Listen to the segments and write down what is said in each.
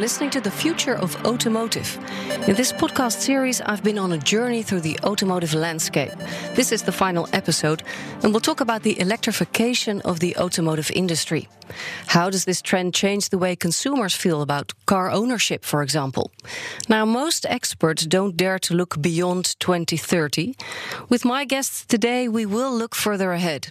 listening to The Future of Automotive. In this podcast series, I've been on a journey through the automotive landscape. This is the final episode, and we'll talk about the electrification of the automotive industry. How does this trend change the way consumers feel about car ownership, for example? Now, most experts don't dare to look beyond 2030. With my guests today, we will look further ahead.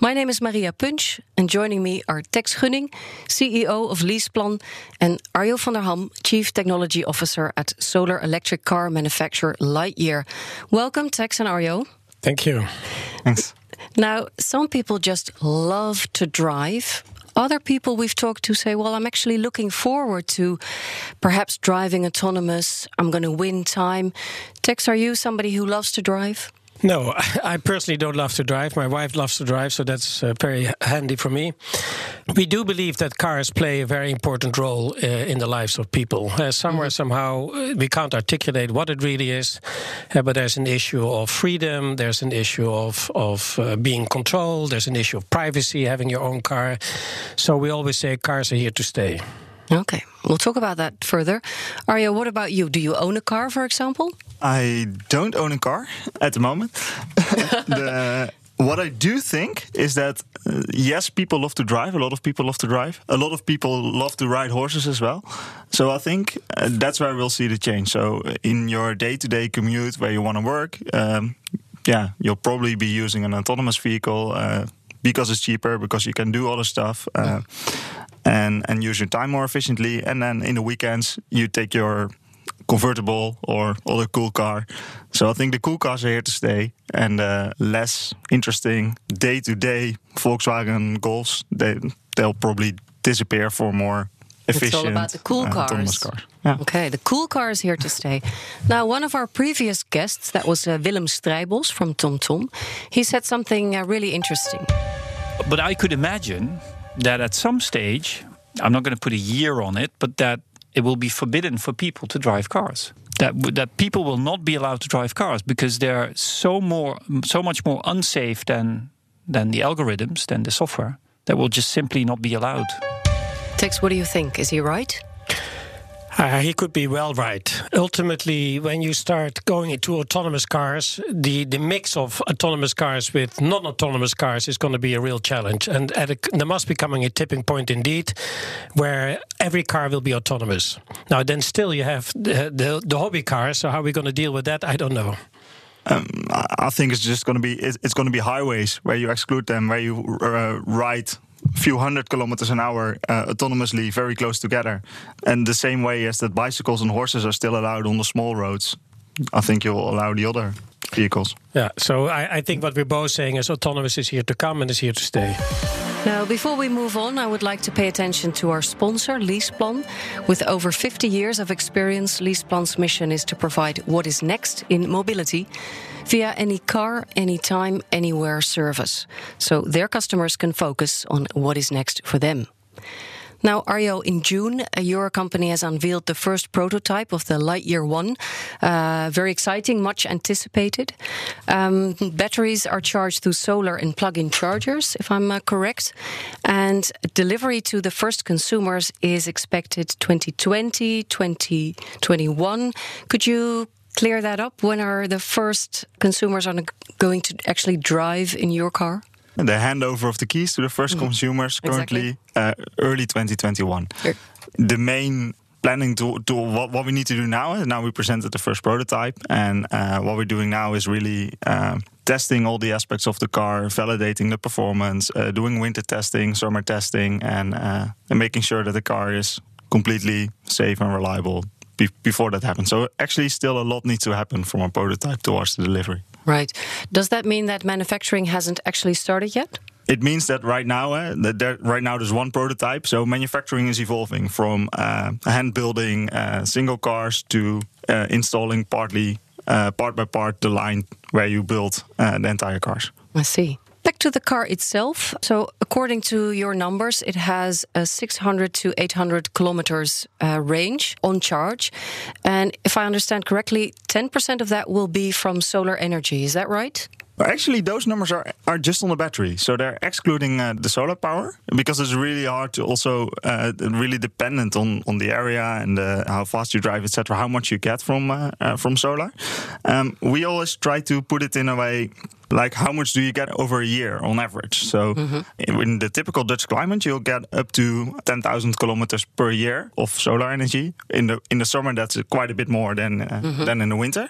My name is Maria Punch, and joining me are Tex Gunning, CEO of Leaseplan, and Arjo van der Ham, Chief Technology Officer at solar electric car manufacturer Lightyear. Welcome, Tex and Arjo. Thank you. Thanks. Now, some people just love to drive. Other people we've talked to say, well, I'm actually looking forward to perhaps driving autonomous. I'm going to win time. Tex, are you somebody who loves to drive? No, I personally don't love to drive. My wife loves to drive, so that's uh, very handy for me. We do believe that cars play a very important role uh, in the lives of people. Uh, somewhere, mm-hmm. somehow, uh, we can't articulate what it really is, uh, but there's an issue of freedom, there's an issue of, of uh, being controlled, there's an issue of privacy, having your own car. So we always say cars are here to stay. Okay, we'll talk about that further. Arjo, what about you? Do you own a car, for example? I don't own a car at the moment. the, what I do think is that uh, yes, people love to drive. A lot of people love to drive. A lot of people love to ride horses as well. So I think uh, that's where we'll see the change. So in your day-to-day commute, where you want to work, um, yeah, you'll probably be using an autonomous vehicle uh, because it's cheaper, because you can do other stuff. Uh, and and use your time more efficiently. And then in the weekends, you take your convertible or other cool car. So I think the cool cars are here to stay, and uh, less interesting day to day Volkswagen Golfs they they'll probably disappear for more efficient. It's all about the cool uh, cars. cars. Yeah. Okay, the cool car is here to stay. now, one of our previous guests, that was uh, Willem Strijbos from TomTom, he said something uh, really interesting. But I could imagine that at some stage, I'm not going to put a year on it, but that it will be forbidden for people to drive cars. That that people will not be allowed to drive cars because they're so more so much more unsafe than than the algorithms than the software that will just simply not be allowed. Tex, what do you think? Is he right? Uh, he could be well right. Ultimately, when you start going into autonomous cars, the, the mix of autonomous cars with non autonomous cars is going to be a real challenge. And a, there must be coming a tipping point indeed where every car will be autonomous. Now, then still you have the, the, the hobby cars. So, how are we going to deal with that? I don't know. Um, I think it's just going to be it's, going to be highways where you exclude them, where you uh, ride few hundred kilometers an hour uh, autonomously very close together. And the same way as that bicycles and horses are still allowed on the small roads, I think you'll allow the other vehicles. Yeah, so I, I think what we're both saying is autonomous is here to come and is here to stay. Now, before we move on, I would like to pay attention to our sponsor, Leaseplan. With over 50 years of experience, Leaseplan's mission is to provide what is next in mobility via any car, anytime, anywhere service. So their customers can focus on what is next for them. Now, Arjo, in June, uh, your company has unveiled the first prototype of the Lightyear One. Uh, very exciting, much anticipated. Um, batteries are charged through solar and plug in chargers, if I'm uh, correct. And delivery to the first consumers is expected 2020, 2021. Could you clear that up? When are the first consumers are going to actually drive in your car? The handover of the keys to the 1st mm consumers currently exactly. uh, early 2021. Sure. The main planning to, to what, what we need to do now is now we presented the first prototype and uh, what we're doing now is really uh, testing all the aspects of the car validating the performance uh, doing winter testing summer testing and, uh, and making sure that the car is completely safe and reliable be- before that happens so actually still a lot needs to happen from a prototype towards the delivery Right. Does that mean that manufacturing hasn't actually started yet? It means that right now, uh, that there, right now there's one prototype. So manufacturing is evolving from uh, hand building uh, single cars to uh, installing partly uh, part by part the line where you build uh, the entire cars. I see. Back to the car itself. So, according to your numbers, it has a 600 to 800 kilometers uh, range on charge. And if I understand correctly, 10% of that will be from solar energy. Is that right? Actually, those numbers are, are just on the battery, so they're excluding uh, the solar power because it's really hard to also uh, really dependent on, on the area and uh, how fast you drive, etc. How much you get from uh, uh, from solar. Um, we always try to put it in a way like how much do you get over a year on average? So mm-hmm. in the typical Dutch climate, you'll get up to 10,000 kilometers per year of solar energy. In the in the summer, that's quite a bit more than uh, mm-hmm. than in the winter.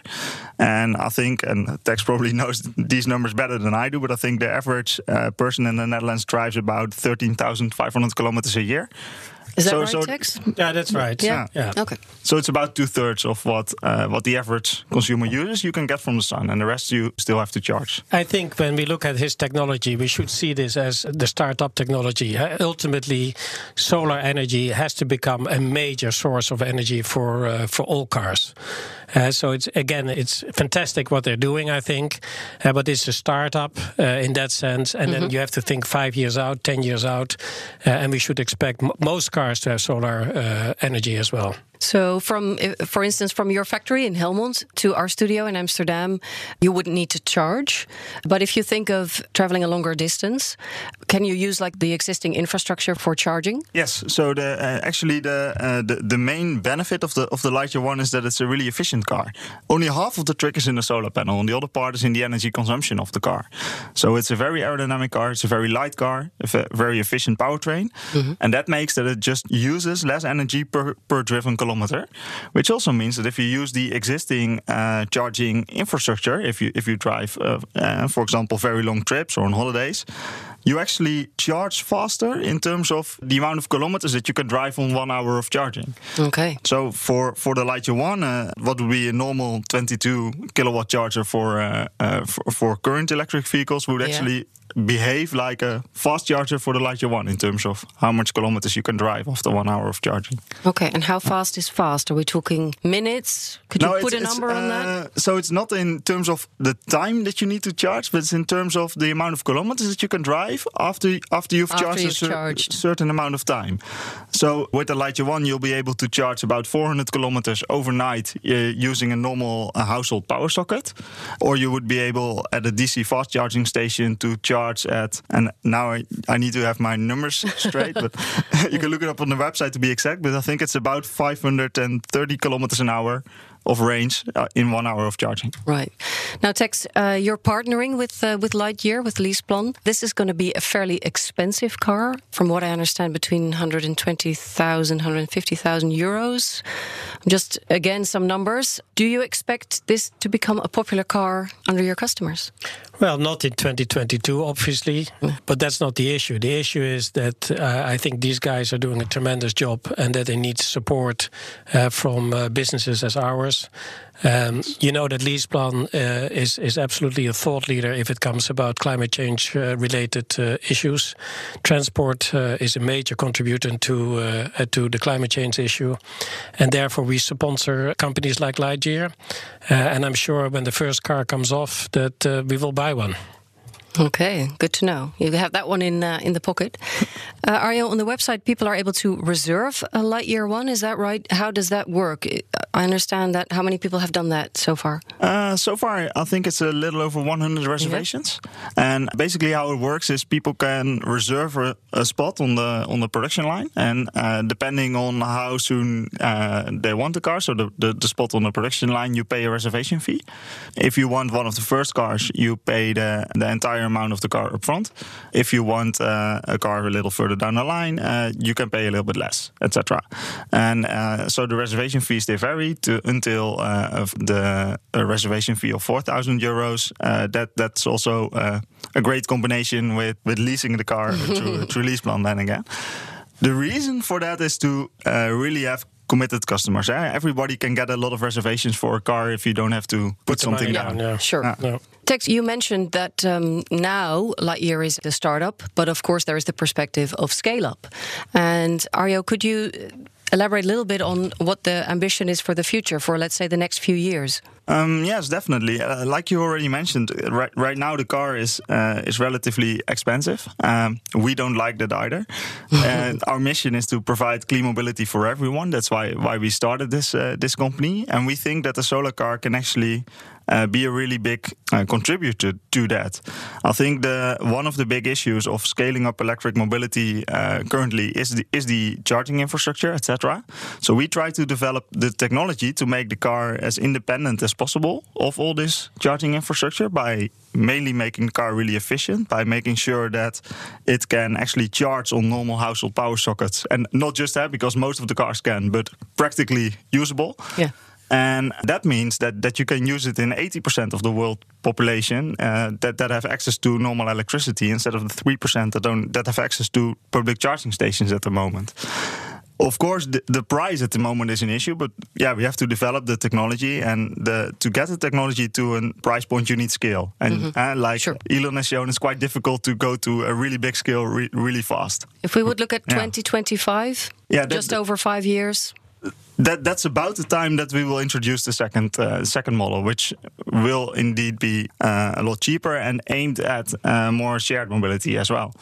And I think, and Tex probably knows these numbers better than I do, but I think the average uh, person in the Netherlands drives about 13,500 kilometers a year. Is that so, right, so, Tex? Yeah, that's right. Yeah. yeah. Okay. So it's about two thirds of what uh, what the average consumer uses you can get from the sun, and the rest you still have to charge. I think when we look at his technology, we should see this as the startup technology. Uh, ultimately, solar energy has to become a major source of energy for uh, for all cars. Uh, so it's again, it's fantastic what they're doing, I think, uh, but it's a startup uh, in that sense, and mm-hmm. then you have to think five years out, ten years out, uh, and we should expect m- most cars to have solar uh, energy as well. So, from for instance, from your factory in Helmond to our studio in Amsterdam, you wouldn't need to charge. But if you think of traveling a longer distance, can you use like the existing infrastructure for charging? Yes. So the uh, actually the, uh, the the main benefit of the of the Lightyear One is that it's a really efficient car. Only half of the trick is in the solar panel, and the other part is in the energy consumption of the car. So it's a very aerodynamic car. It's a very light car, a very efficient powertrain, mm-hmm. and that makes that it just uses less energy per per driven kilometer kilometer, which also means that if you use the existing uh, charging infrastructure, if you if you drive, uh, uh, for example, very long trips or on holidays, you actually charge faster in terms of the amount of kilometers that you can drive on one hour of charging. Okay. So for for the Lightyear One, uh, what would be a normal 22 kilowatt charger for uh, uh, for, for, current electric vehicles would actually yeah behave like a fast charger for the Lightyear One in terms of how much kilometers you can drive after one hour of charging. Okay, and how fast is fast? Are we talking minutes? Could you put a number on that? Uh, so it's not in terms of the time that you need to charge, but it's in terms of the amount of kilometers that you can drive after after you've after charged you've a cer- charged. certain amount of time. So with the Lightyear One, you'll be able to charge about 400 kilometers overnight uh, using a normal uh, household power socket, or you would be able at a DC fast charging station to charge at and now I, I need to have my numbers straight, but you can look it up on the website to be exact. But I think it's about 530 kilometers an hour of range uh, in one hour of charging. Right. Now, Tex, uh, you're partnering with uh, with Lightyear with LeasePlan. This is going to be a fairly expensive car, from what I understand, between 120,000, 150,000 euros. Just again, some numbers. Do you expect this to become a popular car under your customers? Well, not in 2022, obviously, but that's not the issue. The issue is that uh, I think these guys are doing a tremendous job and that they need support uh, from uh, businesses as ours. Um, you know that LeasePlan uh, is is absolutely a thought leader if it comes about climate change uh, related uh, issues. Transport uh, is a major contributor to uh, to the climate change issue, and therefore we sponsor companies like Lightyear. Uh, and I'm sure when the first car comes off, that we will buy one. Okay, good to know. You have that one in uh, in the pocket. Uh, Arjo, on the website, people are able to reserve a Lightyear one. Is that right? How does that work? I understand that. How many people have done that so far? Uh, so far, I think it's a little over 100 reservations. Yeah. And basically, how it works is people can reserve a, a spot on the on the production line, and uh, depending on how soon uh, they want the car, so the, the, the spot on the production line, you pay a reservation fee. If you want one of the first cars, you pay the the entire amount of the car up front. If you want uh, a car a little further down the line, uh, you can pay a little bit less, etc. And uh, so the reservation fees they vary to until uh, the reservation fee of four thousand euros. Uh, that that's also uh, a great combination with with leasing the car through, through LeasePlan. Then again. The reason for that is to really have committed customers. Eh? Everybody can get a lot of reservations for a car if you don't have to put, put something down. down. Yeah. Sure. Yeah. Tex, you mentioned that um, now Lightyear is a startup, but of course there is the perspective of scale up. And Arjo, could you elaborate a little bit on what the ambition is for the future, for let's say the next few years? Um, yes, definitely. Uh, like you already mentioned, uh, right, right now the car is uh, is relatively expensive. Um, we don't like that either. and our mission is to provide clean mobility for everyone. That's why why we started this uh, this company, and we think that the solar car can actually uh, be a really big uh, contributor to that. I think the one of the big issues of scaling up electric mobility uh, currently is the is the charging infrastructure, etc. So we try to develop the technology to make the car as independent as possible of all this charging infrastructure by mainly making the car really efficient by making sure that it can actually charge on normal household power sockets and not just that because most of the cars can but practically usable Yeah. And that means that, that you can use it in 80% of the world population uh, that, that have access to normal electricity instead of the 3% that, don't, that have access to public charging stations at the moment. Of course, the, the price at the moment is an issue, but yeah, we have to develop the technology, and the, to get the technology to a price point, you need scale. And uh, like Sure. Elon has shown, it's quite difficult to go to a really big scale re- really fast. If we would look at Yeah. 2025, Yeah, that- just over five years. That that's about the time that we will introduce the second uh, second model, which will indeed be uh, a lot cheaper and aimed at uh, more shared mobility as well.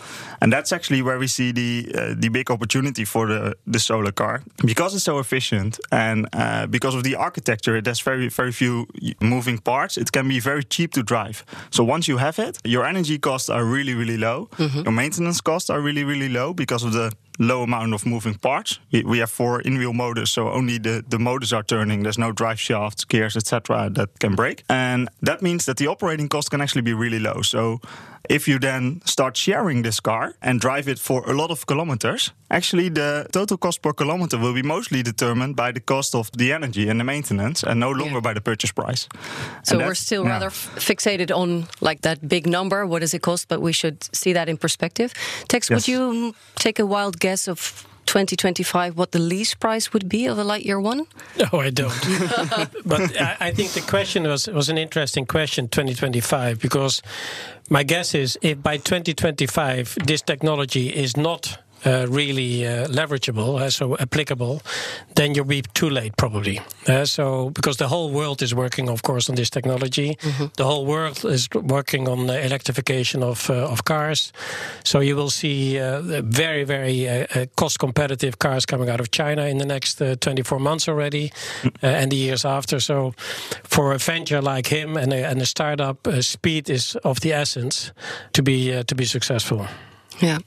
And that's actually where we see the uh, the big opportunity for the the solar car because it's so efficient and uh, because of the architecture, it has very very few moving parts. It can be very cheap to drive. So once you have it, your energy costs are really really low. Your maintenance costs are really really low because of the low amount of moving parts. We, we have four in-wheel motors, so only the, the motors are turning. There's no drive shafts, gears, etc. that can break. And that means that the operating cost can actually be really low. So if you then start sharing this car and drive it for a lot of kilometers, actually the total cost per kilometer will be mostly determined by the cost of the energy and the maintenance and no longer Yeah. by the purchase price. So we're still yeah. rather fixated on like that big number. What does it cost? But we should see that in perspective. Tex, would you take a wild guess of 2025 what the lease price would be of a Lightyear One? No, I don't. but I, I think the question was was an interesting question, 2025, because my guess is if by 2025 this technology is not really uh, leverageable, uh, so applicable, then you'll be too late probably. Uh, so because the whole world is working, of course, on this technology, the whole world is working on the electrification of uh, of cars. So you will see uh, very very uh, uh, cost competitive cars coming out of China in the next uh, 24 months already, uh, and the years after. So for a venture like him and a, and a startup, uh, speed is of the essence to be uh, to be successful. Yeah.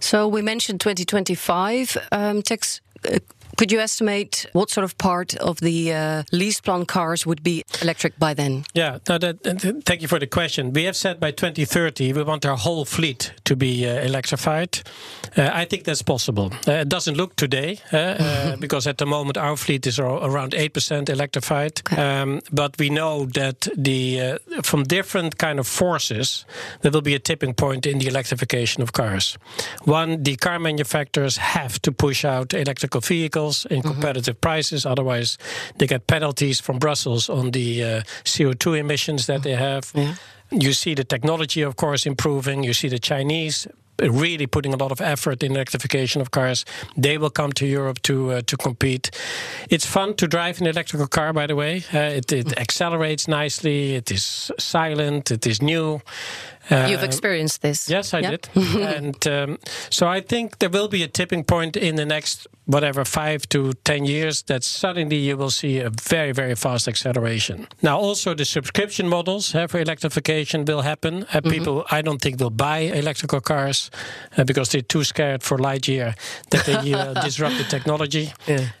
So we mentioned 2025. Um, Tex, uh, could you estimate what sort of part of the uh, lease plan cars would be electric by then? Yeah, no, that, that- thank you for the question. We have said by 2030 we want our whole fleet to be uh, electrified. Uh, I think that's possible. Uh, it doesn't look today uh, uh, because at the moment our fleet is around 8% electrified. Um, but we know that the uh, from different kind of forces there will be a tipping point in the electrification of cars. One, the car manufacturers have to push out electrical vehicles in competitive prices, otherwise they get penalties from Brussels on the uh, CO2 emissions that they have. You see the technology, of course, improving. You see the Chinese really putting a lot of effort in electrification of cars. They will come to Europe to uh, to compete. It's fun to drive an electrical car, by the way. Uh, it, it accelerates nicely. It is silent. It is new. You've Uh, experienced this. Yes, I Yeah? did. and um, so I think there will be a tipping point in the next, whatever, five to 10 years that suddenly you will see a very, very fast acceleration. Now, also the subscription models uh, for electrification will happen. Uh, People, I don't think, will buy electrical cars uh, because they're too scared for Lightyear that they uh, disrupt the technology.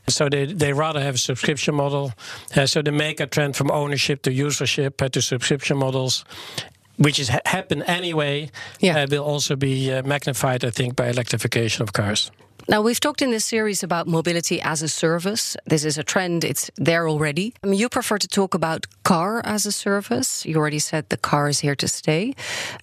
So they, they rather have a subscription model. Uh, so make a trend from ownership to usership to subscription models which is ha- happen anyway, Yeah. uh, will also be uh, magnified, I think, by electrification of cars. Now, we've talked in this series about mobility as a service. This is a trend, it's there already. Um, you prefer to talk about car as a service. You already said the car is here to stay.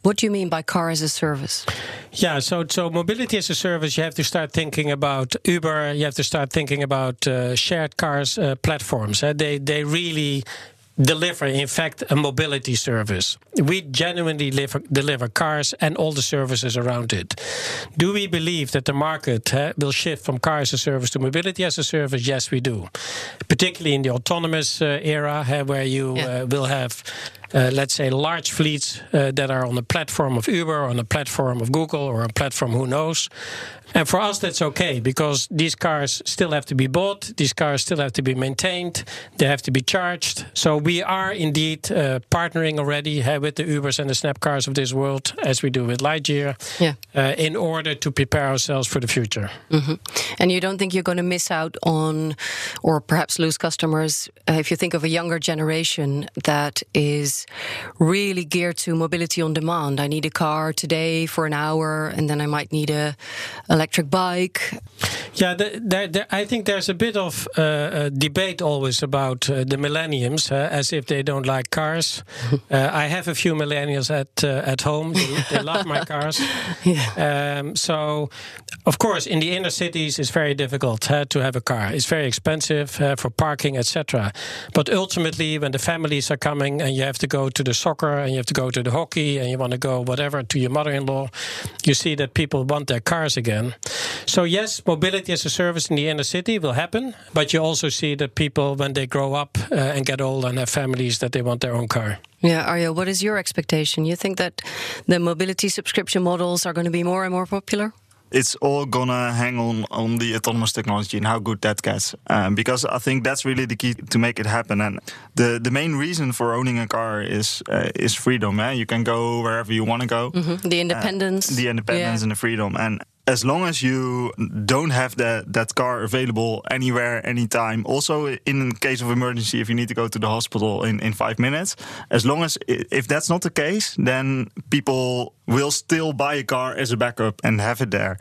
What do you mean by car as a service? Yeah, so so mobility as a service, you have to start thinking about Uber. You have to start thinking about uh, shared cars uh, platforms. Uh, they they really deliver, in fact, a mobility service. We genuinely live, deliver cars and all the services around it. Do we believe that the market uh, will shift from car as a service to mobility as a service? Yes, we do. particularly in the autonomous uh, era, uh, where you Yeah. uh, will have, uh, let's say, large fleets uh, that are on the platform of Uber, on the platform of Google, or a platform who knows. And for us, that's okay because these cars still have to be bought, these cars still have to be maintained, they have to be charged. So we are indeed uh, partnering already uh, with the Ubers and the SnappCars of this world, as we do with Lightyear, Yeah. uh, in order to prepare ourselves for the future. And you don't think you're going to miss out on, or perhaps lose customers, uh, if you think of a younger generation that is really geared to mobility on demand. I need a car today for an hour, and then I might need a electric bike. Yeah, the, there, there, I think there's a bit of uh, debate always about uh, the millennials, uh, as if they don't like cars. uh, I have a few millennials at uh, at home. They, they love my cars. Um, so, of course, in the inner cities, it's very difficult uh, to have a car. It's very expensive uh, for parking, etc. But ultimately, when the families are coming and you have to go to the soccer and you have to go to the hockey and you want to go whatever to your mother-in-law, you see that people want their cars again. So yes, mobility as a service in the inner city will happen, but you also see that people, when they grow up uh, and get old and have families, that they want their own car. Yeah, Arjo, what is your expectation? You think that the mobility subscription models are going to be more and more popular? It's all gonna hang on on the autonomous technology and how good that gets. Um, because I think that's really the key to make it happen. And the the main reason for owning a car is uh, is freedom. Eh? You can go wherever you want to go. The independence. the independence Yeah. and the freedom. And as long as you don't have that that car available anywhere, anytime, also in case of emergency, if you need to go to the hospital in, in five minutes, as long as if that's not the case, then people will still buy a car as a backup and have it there.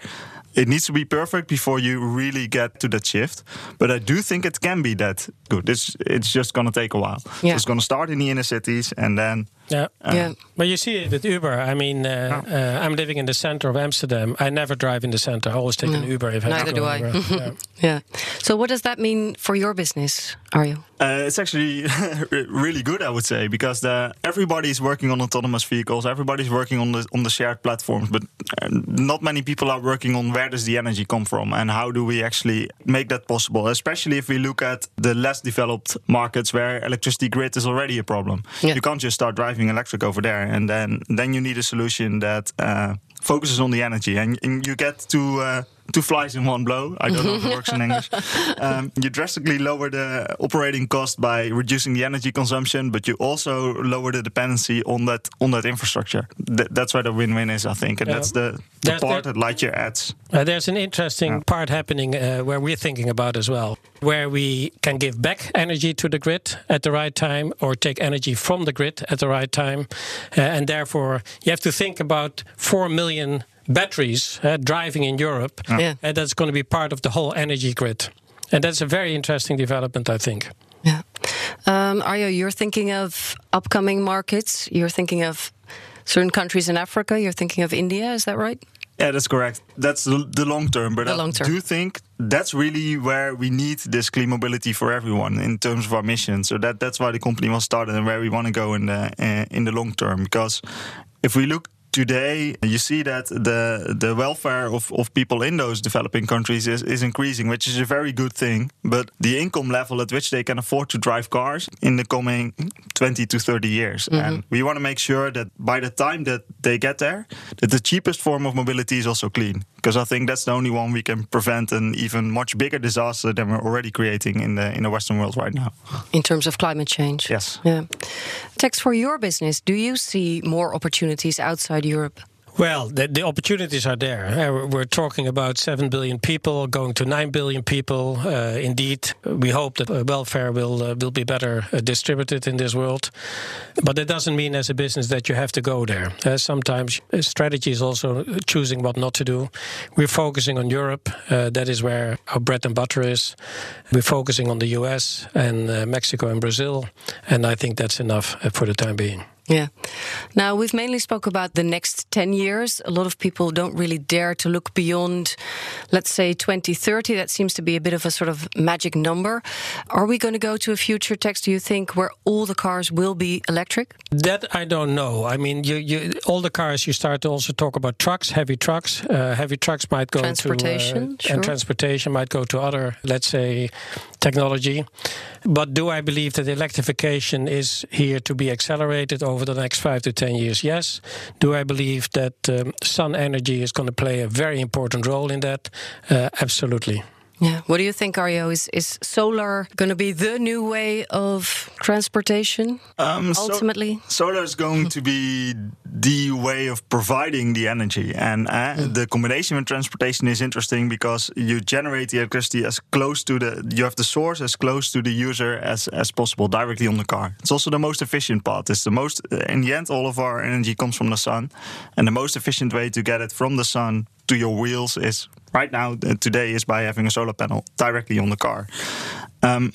It needs to be perfect before you really get to that shift. But I do think it can be that good. It's it's just gonna take a while. So it's gonna start in the inner cities and then Yeah. yeah. But you see it with Uber. I mean, uh, uh, I'm living in the center of Amsterdam. I never drive in the center. I always take an Uber if I have Neither do I. yeah. Yeah. So, what does that mean for your business, Arjo? Uh, it's actually really good, I would say, because the, everybody's working on autonomous vehicles. Everybody's working on the on the shared platforms, but uh, not many people are working on where does the energy come from and how do we actually make that possible. Especially if we look at the less developed markets where electricity grid is already a problem. Yeah. You can't just start driving electric over there, and then then you need a solution that uh, focuses on the energy, and, and you get to. Two flies in one blow. I don't know if it works in English. Um, you drastically lower the operating cost by reducing the energy consumption, but you also lower the dependency on that on that infrastructure. Th- that's where the win-win is, I think, and Yeah. that's the, the There's- part there- that Lightyear adds. Uh, there's an interesting part happening uh, where we're thinking about as well, where we can give back energy to the grid at the right time or take energy from the grid at the right time. Uh, and therefore, you have to think about 4 million batteries uh, driving in Europe. Yeah. And that's going to be part of the whole energy grid. And that's a very interesting development, I think. Yeah. Um, Arjo, you're thinking of upcoming markets. You're thinking of certain countries in Africa. You're thinking of India. Is that right? Yeah, that's correct. That's the, the long term. But The I long term. do think that's really where we need this clean mobility for everyone in terms of our mission. So that that's why the company was started and where we want to go in the uh, in the long term. Because if we look today, you see that the the welfare of, of people in those developing countries is, is increasing, which is a very good thing. But the income level at which they can afford to drive cars in the coming 20 to 30 years. Mm-hmm. And we want to make sure that by the time that they get there, that the cheapest form of mobility is also clean. Because I think that's the only one we can prevent an even much bigger disaster than we're already creating in the in the Western world right now. In terms of climate change. Yes. Yeah. Tex, for your business, do you see more opportunities outside Europe? Well, the, the opportunities are there. Uh, we're- talking about 7 billion people going to 9 billion people. Uh, indeed, we hope that uh, welfare will, uh, will be better uh, distributed in this world. But that doesn't mean, as a business, that you have to go there. Sometimes strategy is also choosing what not to do. We're focusing on Europe. Uh, that is where our bread and butter is. We're focusing on the US and uh, Mexico and Brazil. And I think that's enough for the time being. Yeah. Now, we've mainly spoke about the next 10 years. A lot of people don't really dare to look beyond, let's say, 2030. That seems to be a bit of a sort of magic number. Are we going to go to a future, Tex, do you think, where all the cars will be electric? That I don't know. I mean, you, you all the cars. You start to also talk about trucks, heavy trucks. Uh, heavy trucks might go Transportation, to uh, sure. and transportation might go to other, let's say, technology. But do I believe that electrification is here to be accelerated over the next five to 10 years? Yes. Do I believe that um, sun energy is going to play a very important role in that? Uh, absolutely. Yeah. What do you think, Arjo? Is is solar going to be the new way of transportation um, ultimately? So, solar is going to be the way of providing the energy, and uh, mm. the combination with transportation is interesting because you generate the electricity as close to the you have the source as close to the user as as possible directly on the car. It's also the most efficient part. It's the most in the end, all of our energy comes from the sun, and the most efficient way to get it from the sun to your wheels is right now uh, today is by having a solar panel directly on the car. Um,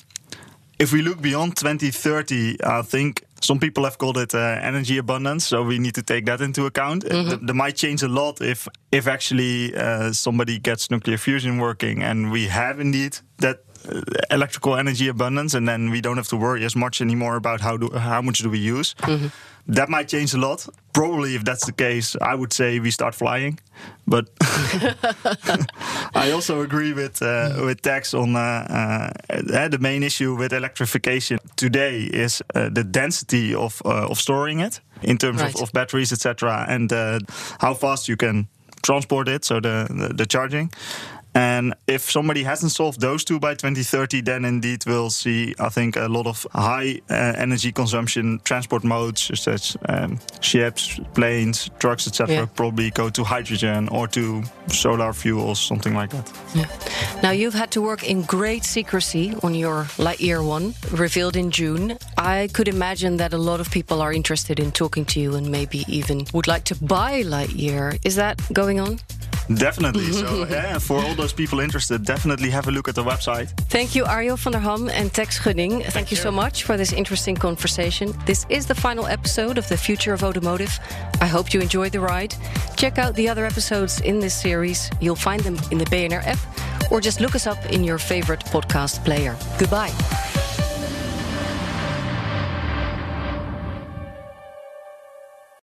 if we look beyond 2030, I think some people have called it uh, energy abundance, so we need to take that into account. Mm -hmm. That might change a lot if, if actually uh, somebody gets nuclear fusion working, and we have indeed that uh, electrical energy abundance, and then we don't have to worry as much anymore about how do how much do we use. Mm -hmm that might change a lot. Probably, if that's the case, I would say we start flying. But I also agree with uh, with Tex on uh, uh, the main issue with electrification today is uh, the density of uh, of storing it in terms right. of, of, batteries, etc., and uh, how fast you can transport it. So the, the, the charging. And if somebody hasn't solved those two by 2030, then indeed we'll see, I think, a lot of high uh, energy consumption transport modes, such as um, ships, planes, trucks, etc., yeah. probably go to hydrogen or to solar fuels, something like that. Yeah. Now, you've had to work in great secrecy on your Lightyear One, revealed in June. I could imagine that a lot of people are interested in talking to you and maybe even would like to buy Lightyear. Is that going on? Definitely. so, yeah, for all those people interested, definitely have a look at the website. Thank you, Arjo van der Ham and Tex Gunning. Thank, Thank you, you so much for this interesting conversation. This is the final episode of The Future of Automotive. I hope you enjoyed the ride. Check out the other episodes in this series. You'll find them in the BNR app or just look us up in your favorite podcast player. Goodbye.